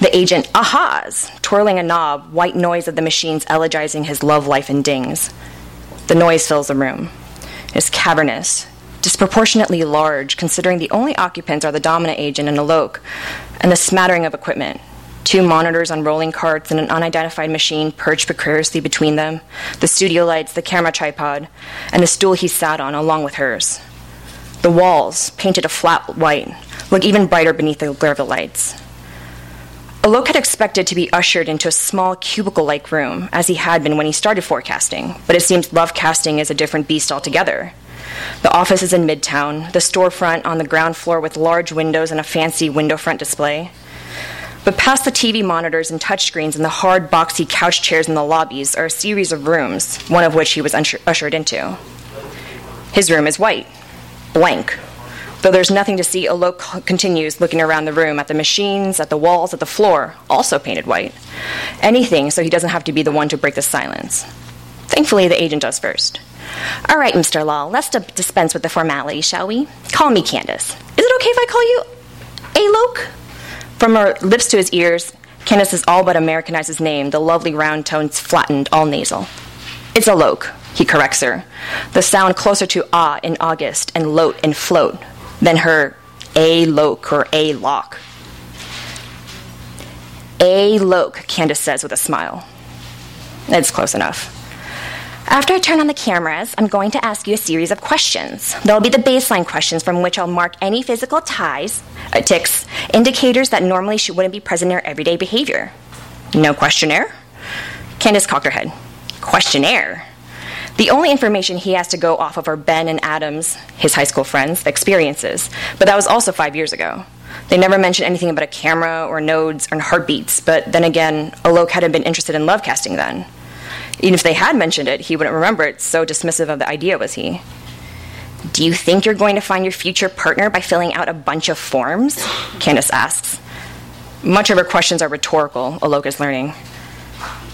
The agent ahas, twirling a knob, white noise of the machines elegizing his love life and dings. The noise fills the room. It's cavernous, disproportionately large, considering the only occupants are the dominant agent and Alok, and the smattering of equipment. Two monitors on rolling carts and an unidentified machine perched precariously between them, the studio lights, the camera tripod, and the stool he sat on, along with hers. The walls, painted a flat white, look even brighter beneath the glare of the lights. Alok had expected to be ushered into a small cubicle like room, as he had been when he started forecasting, but it seems love casting is a different beast altogether. The office is in Midtown, the storefront on the ground floor with large windows and a fancy window front display. But past the TV monitors and touchscreens and the hard, boxy couch chairs in the lobbies are a series of rooms, one of which he was ushered into. His room is white, blank, Though there's nothing to see, Alok continues looking around the room at the machines, at the walls, at the floor, also painted white. Anything so he doesn't have to be the one to break the silence. Thankfully, the agent does first. All right, Mr. Law, let's dispense with the formality, shall we? Call me Candace. Is it okay if I call you Alok? From her lips to his ears, Candace has all but Americanized his name, the lovely round tones flattened, all nasal. It's Alok, he corrects her, the sound closer to ah in August and loat and float, than her a loke or a lock. A loke, Candace says with a smile. It's close enough. After I turn on the cameras, I'm going to ask you a series of questions. They'll be the baseline questions from which I'll mark any physical ties, uh, ticks, indicators that normally she wouldn't be present in her everyday behavior. No questionnaire? Candace cocked her head. Questionnaire? The only information he has to go off of are Ben and Adam's, his high school friends, experiences, but that was also five years ago. They never mentioned anything about a camera or nodes or heartbeats, but then again, Alok hadn't been interested in love casting then. Even if they had mentioned it, he wouldn't remember it, so dismissive of the idea was he. Do you think you're going to find your future partner by filling out a bunch of forms? Candace asks. Much of her questions are rhetorical, Alok learning.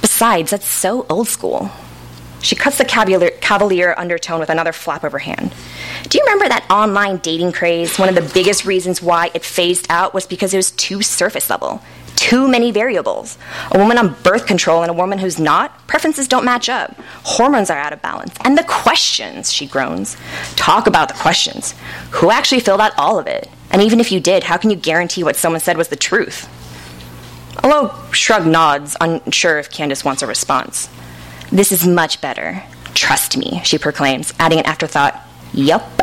Besides, that's so old school. She cuts the cavalier, cavalier, undertone with another flap of her hand. Do you remember that online dating craze? One of the biggest reasons why it phased out was because it was too surface level. Too many variables. A woman on birth control and a woman who's not, preferences don't match up. Hormones are out of balance. And the questions, she groans. Talk about the questions. Who actually filled out all of it? And even if you did, how can you guarantee what someone said was the truth? Alok shrug nods, unsure if Candace wants a response. This is much better. Trust me, she proclaims, adding an afterthought, Yup.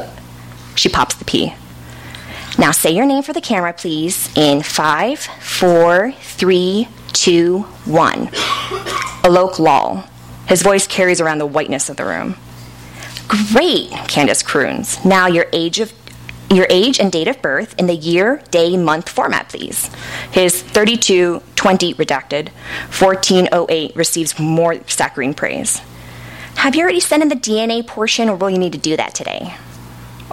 She pops the P. Now say your name for the camera, please, in five, four, three, two, one. Alok Lal. His voice carries around the whiteness of the room. Great, Candace croons. Now your age of your age and date of birth in the year, day, month format, please. His 3220 redacted, 1408 receives more saccharine praise. Have you already sent in the DNA portion, or will you need to do that today?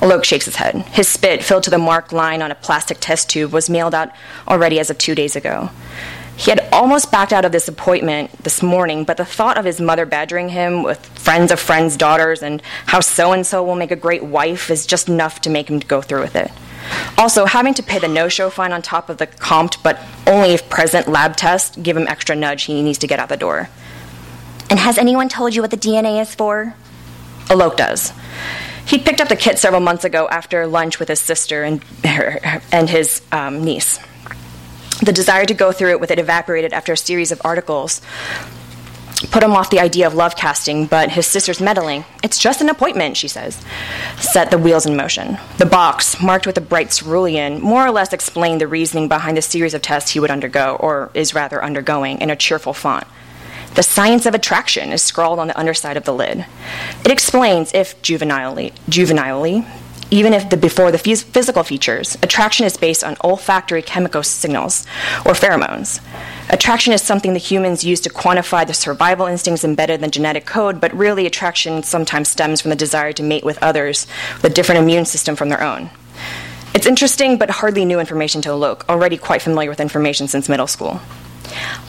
Alok shakes his head. His spit, filled to the marked line on a plastic test tube, was mailed out already as of two days ago. He had almost backed out of this appointment this morning, but the thought of his mother badgering him with friends of friends' daughters and how so and so will make a great wife is just enough to make him go through with it. Also, having to pay the no show fine on top of the comped but only if present lab test give him extra nudge he needs to get out the door. And has anyone told you what the DNA is for? Alok does. He picked up the kit several months ago after lunch with his sister and, her, and his um, niece. The desire to go through it with it evaporated after a series of articles put him off the idea of love casting, but his sister's meddling. It's just an appointment, she says. Set the wheels in motion. The box, marked with a bright cerulean, more or less explained the reasoning behind the series of tests he would undergo, or is rather undergoing, in a cheerful font. The science of attraction is scrawled on the underside of the lid. It explains, if juvenilely, juvenilely even if the, before the physical features, attraction is based on olfactory chemical signals or pheromones. Attraction is something the humans use to quantify the survival instincts embedded in genetic code, but really, attraction sometimes stems from the desire to mate with others with a different immune system from their own. It's interesting, but hardly new information to Alok, already quite familiar with information since middle school.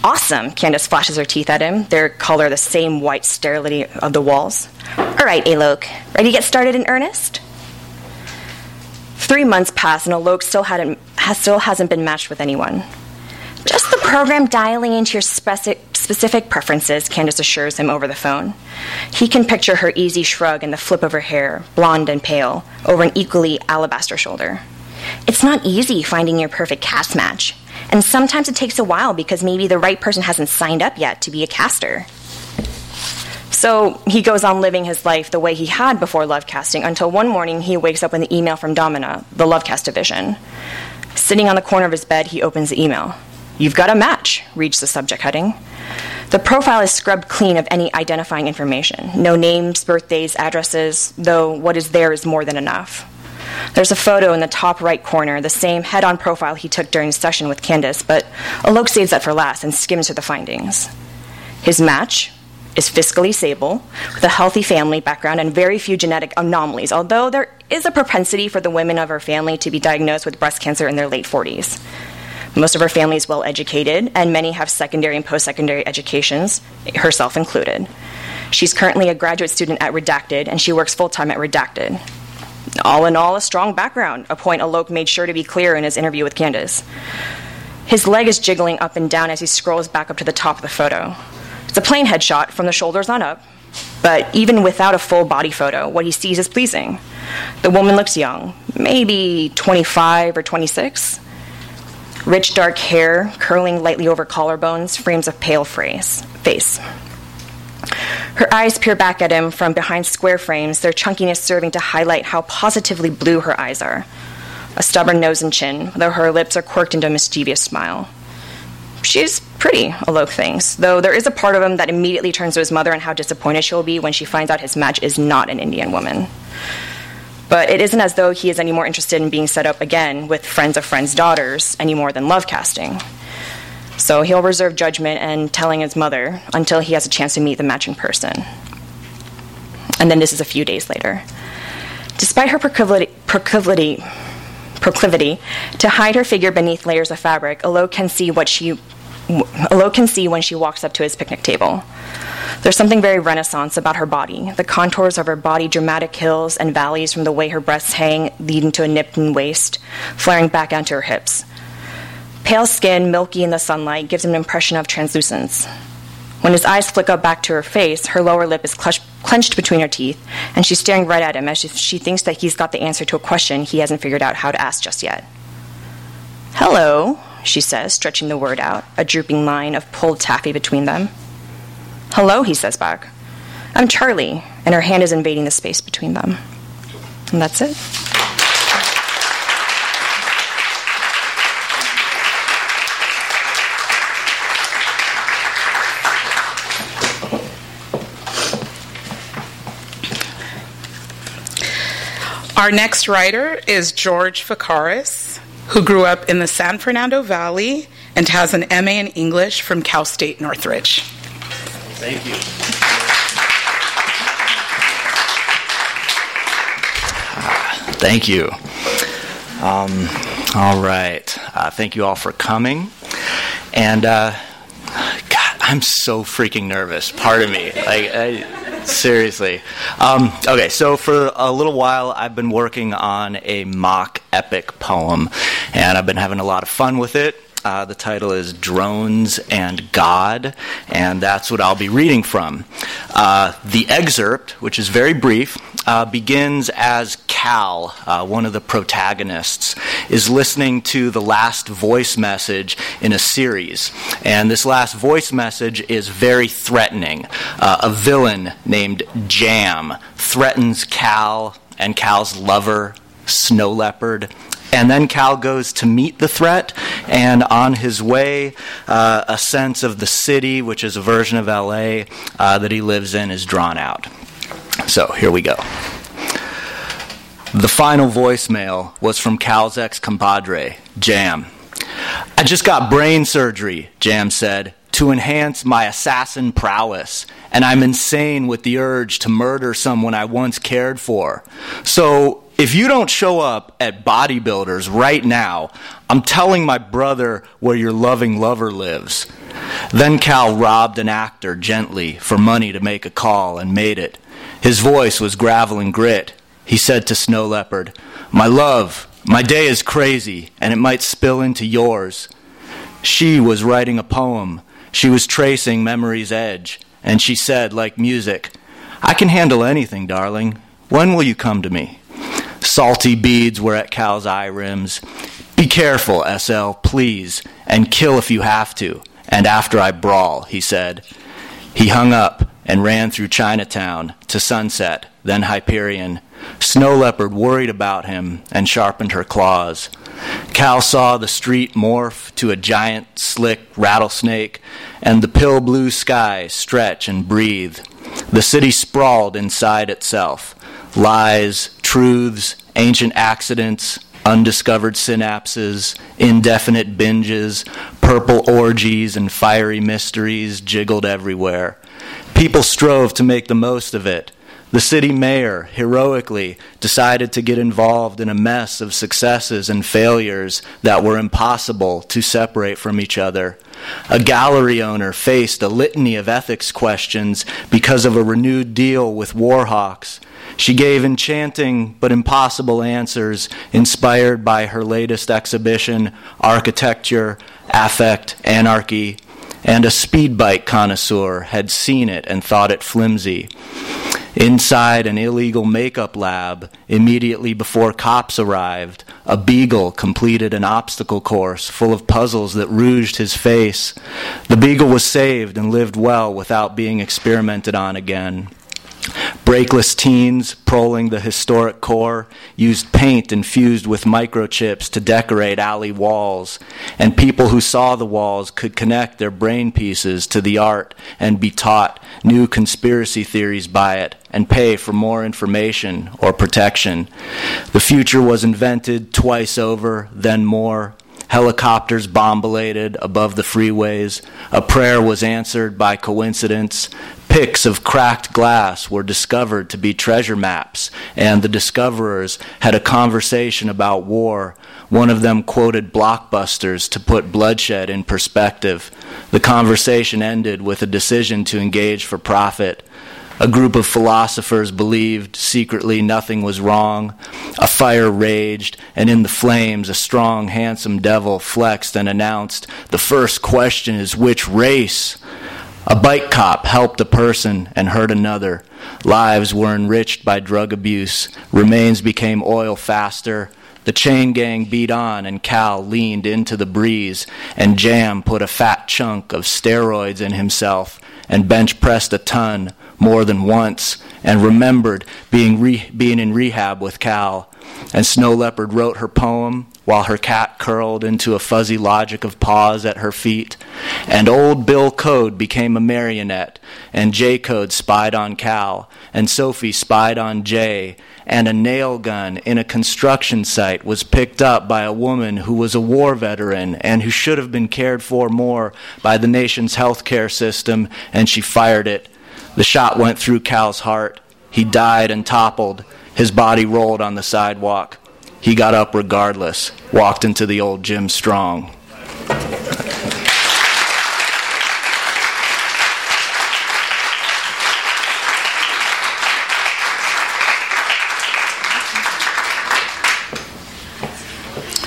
Awesome, Candace flashes her teeth at him, their color the same white sterility of the walls. All right, Alok, ready to get started in earnest? Three months pass and Alok still, hadn't, has, still hasn't been matched with anyone. Just the program dialing into your speci- specific preferences, Candace assures him over the phone. He can picture her easy shrug and the flip of her hair, blonde and pale, over an equally alabaster shoulder. It's not easy finding your perfect cast match, and sometimes it takes a while because maybe the right person hasn't signed up yet to be a caster. So he goes on living his life the way he had before love casting until one morning he wakes up with an email from Domina, the love cast division. Sitting on the corner of his bed, he opens the email. You've got a match, reads the subject heading. The profile is scrubbed clean of any identifying information. No names, birthdays, addresses, though what is there is more than enough. There's a photo in the top right corner, the same head on profile he took during his session with Candace, but Alok saves that for last and skims through the findings. His match is fiscally stable, with a healthy family background and very few genetic anomalies, although there is a propensity for the women of her family to be diagnosed with breast cancer in their late 40s. Most of her family is well educated, and many have secondary and post secondary educations, herself included. She's currently a graduate student at Redacted, and she works full time at Redacted. All in all, a strong background, a point Alok made sure to be clear in his interview with Candace. His leg is jiggling up and down as he scrolls back up to the top of the photo. It's a plain headshot from the shoulders on up, but even without a full body photo, what he sees is pleasing. The woman looks young, maybe 25 or 26. Rich dark hair curling lightly over collarbones frames a pale face. Her eyes peer back at him from behind square frames, their chunkiness serving to highlight how positively blue her eyes are. A stubborn nose and chin, though her lips are quirked into a mischievous smile. She's pretty, Alok thinks, though there is a part of him that immediately turns to his mother and how disappointed she'll be when she finds out his match is not an Indian woman. But it isn't as though he is any more interested in being set up again with friends of friends' daughters any more than love casting. So he'll reserve judgment and telling his mother until he has a chance to meet the matching person. And then this is a few days later. Despite her proclivity, proclivity, proclivity to hide her figure beneath layers of fabric, Alok can see what she Alok can see when she walks up to his picnic table. There's something very Renaissance about her body. The contours of her body, dramatic hills and valleys from the way her breasts hang, leading to a nipped and waist, flaring back onto her hips. Pale skin, milky in the sunlight, gives him an impression of translucence. When his eyes flick up back to her face, her lower lip is clenched between her teeth, and she's staring right at him as if she thinks that he's got the answer to a question he hasn't figured out how to ask just yet. Hello, she says, stretching the word out, a drooping line of pulled taffy between them. Hello, he says back. I'm Charlie, and her hand is invading the space between them. And that's it. Our next writer is George Fekaris, who grew up in the San Fernando Valley and has an MA in English from Cal State Northridge. Thank you. Thank you. Um, all right. Uh, thank you all for coming. And uh, God, I'm so freaking nervous. Pardon me. Like, I, seriously. Um, okay, so for a little while, I've been working on a mock epic poem, and I've been having a lot of fun with it. Uh, the title is Drones and God, and that's what I'll be reading from. Uh, the excerpt, which is very brief, uh, begins as Cal, uh, one of the protagonists, is listening to the last voice message in a series. And this last voice message is very threatening. Uh, a villain named Jam threatens Cal and Cal's lover, Snow Leopard, and then Cal goes to meet the threat, and on his way, uh, a sense of the city, which is a version of LA uh, that he lives in, is drawn out. So here we go. The final voicemail was from Cal's ex compadre, Jam. I just got brain surgery, Jam said, to enhance my assassin prowess, and I'm insane with the urge to murder someone I once cared for. So if you don't show up at bodybuilders right now, I'm telling my brother where your loving lover lives. Then Cal robbed an actor gently for money to make a call and made it. His voice was gravel and grit. He said to Snow Leopard, My love, my day is crazy, and it might spill into yours. She was writing a poem. She was tracing memory's edge, and she said, like music, I can handle anything, darling. When will you come to me? Salty beads were at Cal's eye rims. Be careful, SL, please, and kill if you have to. And after I brawl, he said. He hung up, and ran through Chinatown to Sunset, then Hyperion. Snow Leopard worried about him and sharpened her claws. Cal saw the street morph to a giant, slick rattlesnake, and the pill blue sky stretch and breathe. The city sprawled inside itself lies, truths, ancient accidents, undiscovered synapses, indefinite binges, purple orgies, and fiery mysteries jiggled everywhere. People strove to make the most of it. The city mayor heroically decided to get involved in a mess of successes and failures that were impossible to separate from each other. A gallery owner faced a litany of ethics questions because of a renewed deal with Warhawks. She gave enchanting but impossible answers inspired by her latest exhibition, Architecture, Affect, Anarchy, and a speed bike connoisseur had seen it and thought it flimsy. Inside an illegal makeup lab, immediately before cops arrived, a beagle completed an obstacle course full of puzzles that rouged his face. The beagle was saved and lived well without being experimented on again. Brakeless teens, prowling the historic core, used paint infused with microchips to decorate alley walls, and people who saw the walls could connect their brain pieces to the art and be taught new conspiracy theories by it and pay for more information or protection. The future was invented twice over, then more. Helicopters bombulated above the freeways. A prayer was answered by coincidence. Pics of cracked glass were discovered to be treasure maps, and the discoverers had a conversation about war. One of them quoted blockbusters to put bloodshed in perspective. The conversation ended with a decision to engage for profit. A group of philosophers believed secretly nothing was wrong. A fire raged, and in the flames, a strong, handsome devil flexed and announced, The first question is which race? A bike cop helped a person and hurt another. Lives were enriched by drug abuse. Remains became oil faster. The chain gang beat on, and Cal leaned into the breeze, and Jam put a fat chunk of steroids in himself and bench pressed a ton more than once and remembered being, re- being in rehab with Cal. And Snow Leopard wrote her poem while her cat curled into a fuzzy logic of paws at her feet. And old Bill Code became a marionette, and J Code spied on Cal, and Sophie spied on Jay, and a nail gun in a construction site was picked up by a woman who was a war veteran and who should have been cared for more by the nation's health care system, and she fired it. The shot went through Cal's heart. He died and toppled. His body rolled on the sidewalk. He got up regardless, walked into the old gym Strong.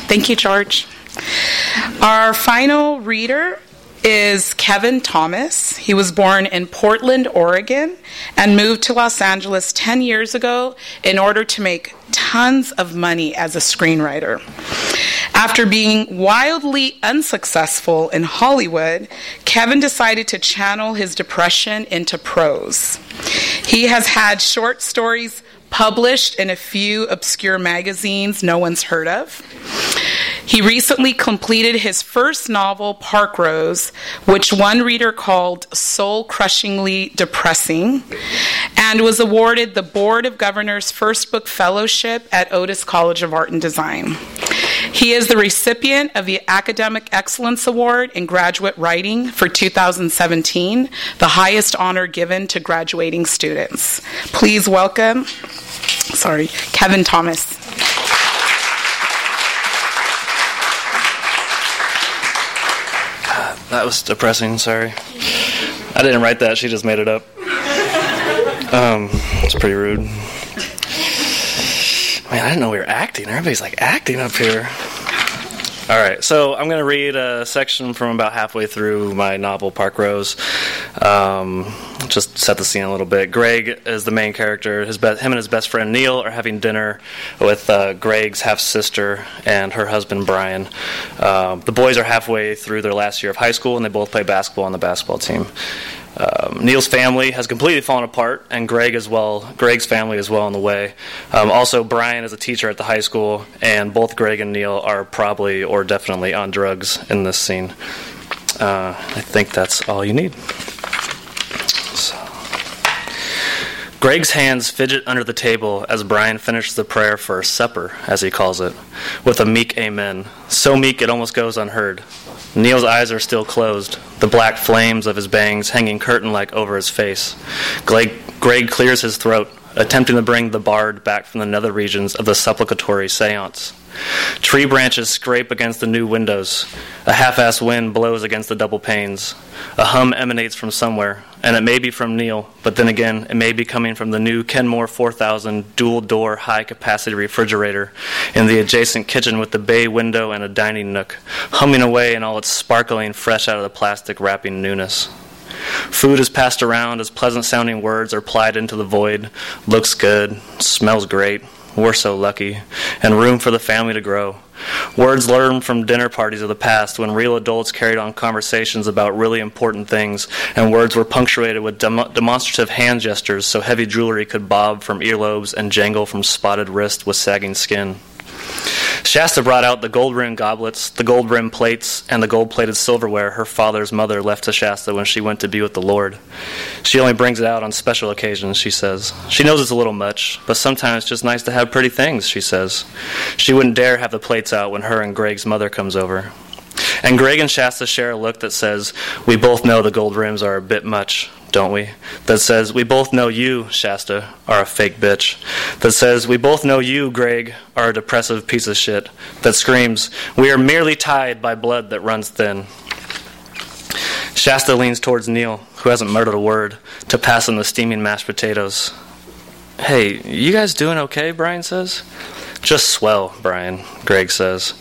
Thank you, George. Our final reader is Kevin Thomas. He was born in Portland, Oregon, and moved to Los Angeles 10 years ago in order to make tons of money as a screenwriter. After being wildly unsuccessful in Hollywood, Kevin decided to channel his depression into prose. He has had short stories published in a few obscure magazines no one's heard of. He recently completed his first novel, Park Rose, which one reader called soul crushingly depressing, and was awarded the Board of Governors First Book Fellowship at Otis College of Art and Design. He is the recipient of the Academic Excellence Award in Graduate Writing for 2017, the highest honor given to graduating students. Please welcome, sorry, Kevin Thomas. That was depressing, sorry. I didn't write that, she just made it up. Um, it's pretty rude. Man, I didn't know we were acting. Everybody's like acting up here. All right, so I'm going to read a section from about halfway through my novel, Park Rose. Um, just set the scene a little bit. Greg is the main character. His be- him and his best friend Neil are having dinner with uh, Greg's half sister and her husband Brian. Um, the boys are halfway through their last year of high school, and they both play basketball on the basketball team. Um, Neil's family has completely fallen apart, and Greg as well. Greg's family as well on the way. Um, also, Brian is a teacher at the high school, and both Greg and Neil are probably or definitely on drugs in this scene. Uh, I think that's all you need. So. Greg's hands fidget under the table as Brian finishes the prayer for supper, as he calls it, with a meek amen. So meek it almost goes unheard. Neil's eyes are still closed, the black flames of his bangs hanging curtain like over his face. Greg, Greg clears his throat, attempting to bring the bard back from the nether regions of the supplicatory seance. Tree branches scrape against the new windows. A half assed wind blows against the double panes. A hum emanates from somewhere, and it may be from Neil, but then again, it may be coming from the new Kenmore 4000 dual door high capacity refrigerator in the adjacent kitchen with the bay window and a dining nook, humming away in all its sparkling, fresh out of the plastic wrapping newness. Food is passed around as pleasant sounding words are plied into the void. Looks good, smells great, we're so lucky, and room for the family to grow. Words learned from dinner parties of the past when real adults carried on conversations about really important things, and words were punctuated with dem- demonstrative hand gestures so heavy jewelry could bob from earlobes and jangle from spotted wrists with sagging skin. Shasta brought out the gold rimmed goblets, the gold rimmed plates, and the gold plated silverware her father's mother left to Shasta when she went to be with the Lord. She only brings it out on special occasions, she says. She knows it's a little much, but sometimes it's just nice to have pretty things, she says. She wouldn't dare have the plates out when her and Greg's mother comes over. And Greg and Shasta share a look that says, We both know the gold rims are a bit much, don't we? That says, We both know you, Shasta, are a fake bitch. That says, We both know you, Greg, are a depressive piece of shit. That screams, We are merely tied by blood that runs thin. Shasta leans towards Neil, who hasn't muttered a word, to pass him the steaming mashed potatoes. Hey, you guys doing okay? Brian says. Just swell, Brian, Greg says.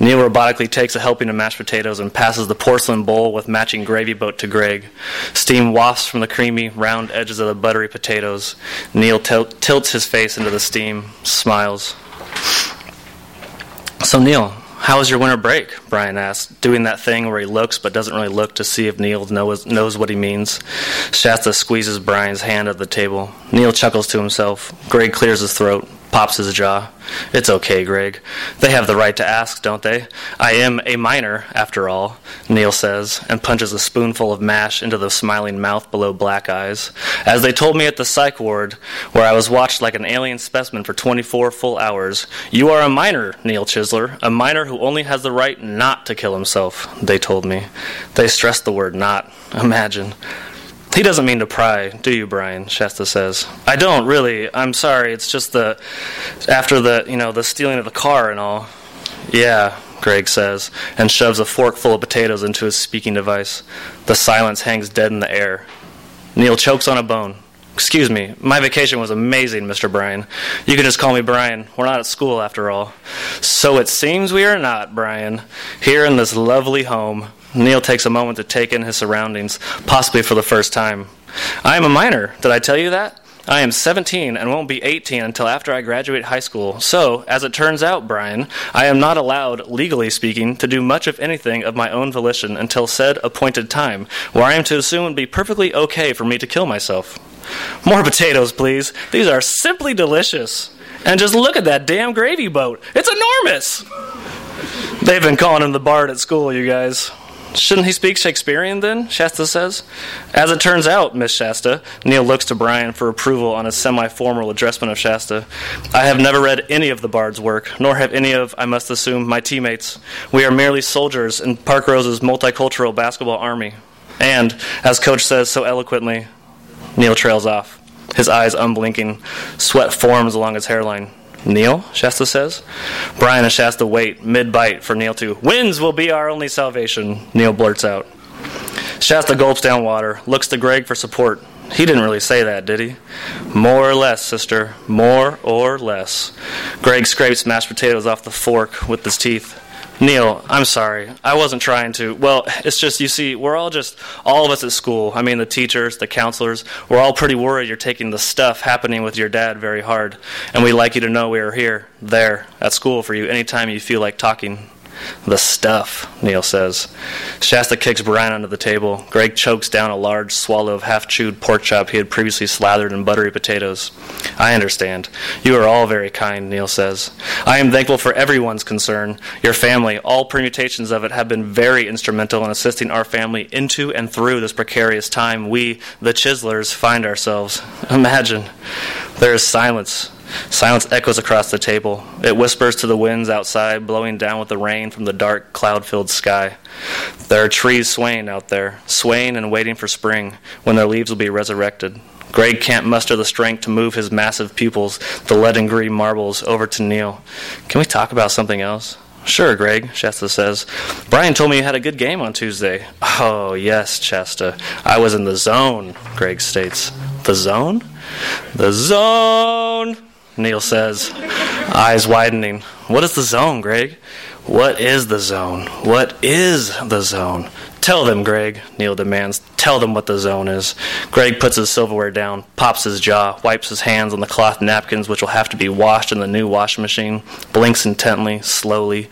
Neil robotically takes a helping of mashed potatoes and passes the porcelain bowl with matching gravy boat to Greg. Steam wafts from the creamy, round edges of the buttery potatoes. Neil til- tilts his face into the steam, smiles. So, Neil, how was your winter break? Brian asks, doing that thing where he looks but doesn't really look to see if Neil knows, knows what he means. Shasta squeezes Brian's hand at the table. Neil chuckles to himself. Greg clears his throat pops his jaw. It's okay, Greg. They have the right to ask, don't they? I am a minor, after all, Neil says, and punches a spoonful of mash into the smiling mouth below black eyes. As they told me at the psych ward, where I was watched like an alien specimen for 24 full hours, you are a minor, Neil Chisler, a minor who only has the right not to kill himself, they told me. They stressed the word not. Imagine. He doesn't mean to pry, do you, Brian? Shasta says. I don't really. I'm sorry. It's just the after the you know the stealing of the car and all. Yeah, Greg says, and shoves a fork full of potatoes into his speaking device. The silence hangs dead in the air. Neil chokes on a bone. Excuse me, my vacation was amazing, Mr. Brian. You can just call me Brian. We're not at school after all. So it seems we are not, Brian. Here in this lovely home, Neil takes a moment to take in his surroundings, possibly for the first time. I am a minor. Did I tell you that? I am 17 and won't be 18 until after I graduate high school. So, as it turns out, Brian, I am not allowed, legally speaking, to do much of anything of my own volition until said appointed time, where I am to assume it would be perfectly okay for me to kill myself. More potatoes, please. These are simply delicious. And just look at that damn gravy boat. It's enormous. They've been calling him the bard at school, you guys. Shouldn't he speak Shakespearean then? Shasta says. As it turns out, Miss Shasta, Neil looks to Brian for approval on his semi formal addressment of Shasta. I have never read any of the bard's work, nor have any of, I must assume, my teammates. We are merely soldiers in Park Rose's multicultural basketball army. And, as Coach says so eloquently, Neil trails off, his eyes unblinking. Sweat forms along his hairline. Neil, Shasta says. Brian and Shasta wait mid bite for Neil to. Wins will be our only salvation, Neil blurts out. Shasta gulps down water, looks to Greg for support. He didn't really say that, did he? More or less, sister. More or less. Greg scrapes mashed potatoes off the fork with his teeth. Neil, I'm sorry. I wasn't trying to. Well, it's just, you see, we're all just, all of us at school, I mean, the teachers, the counselors, we're all pretty worried you're taking the stuff happening with your dad very hard. And we'd like you to know we are here, there, at school for you anytime you feel like talking. The stuff, Neil says. Shasta kicks Brian under the table. Greg chokes down a large swallow of half chewed pork chop he had previously slathered in buttery potatoes. I understand. You are all very kind, Neil says. I am thankful for everyone's concern. Your family, all permutations of it, have been very instrumental in assisting our family into and through this precarious time we, the Chislers, find ourselves. Imagine. There is silence. Silence echoes across the table. It whispers to the winds outside, blowing down with the rain from the dark, cloud filled sky. There are trees swaying out there, swaying and waiting for spring, when their leaves will be resurrected. Greg can't muster the strength to move his massive pupils, the lead and green marbles, over to Neil. Can we talk about something else? Sure, Greg, Shasta says. Brian told me you had a good game on Tuesday. Oh, yes, Shasta. I was in the zone, Greg states. The zone? The zone! Neil says, eyes widening. What is the zone, Greg? What is the zone? What is the zone? Tell them, Greg, Neil demands. Tell them what the zone is. Greg puts his silverware down, pops his jaw, wipes his hands on the cloth napkins which will have to be washed in the new washing machine, blinks intently, slowly.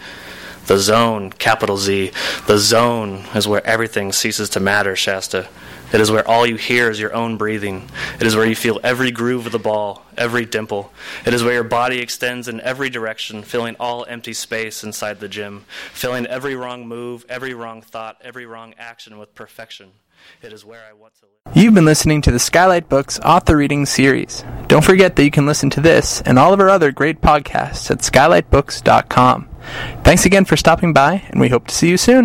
The zone, capital Z. The zone is where everything ceases to matter, Shasta. It is where all you hear is your own breathing. It is where you feel every groove of the ball, every dimple. It is where your body extends in every direction, filling all empty space inside the gym, filling every wrong move, every wrong thought, every wrong action with perfection. It is where I want to live. You've been listening to the Skylight Books author reading series. Don't forget that you can listen to this and all of our other great podcasts at skylightbooks.com. Thanks again for stopping by, and we hope to see you soon.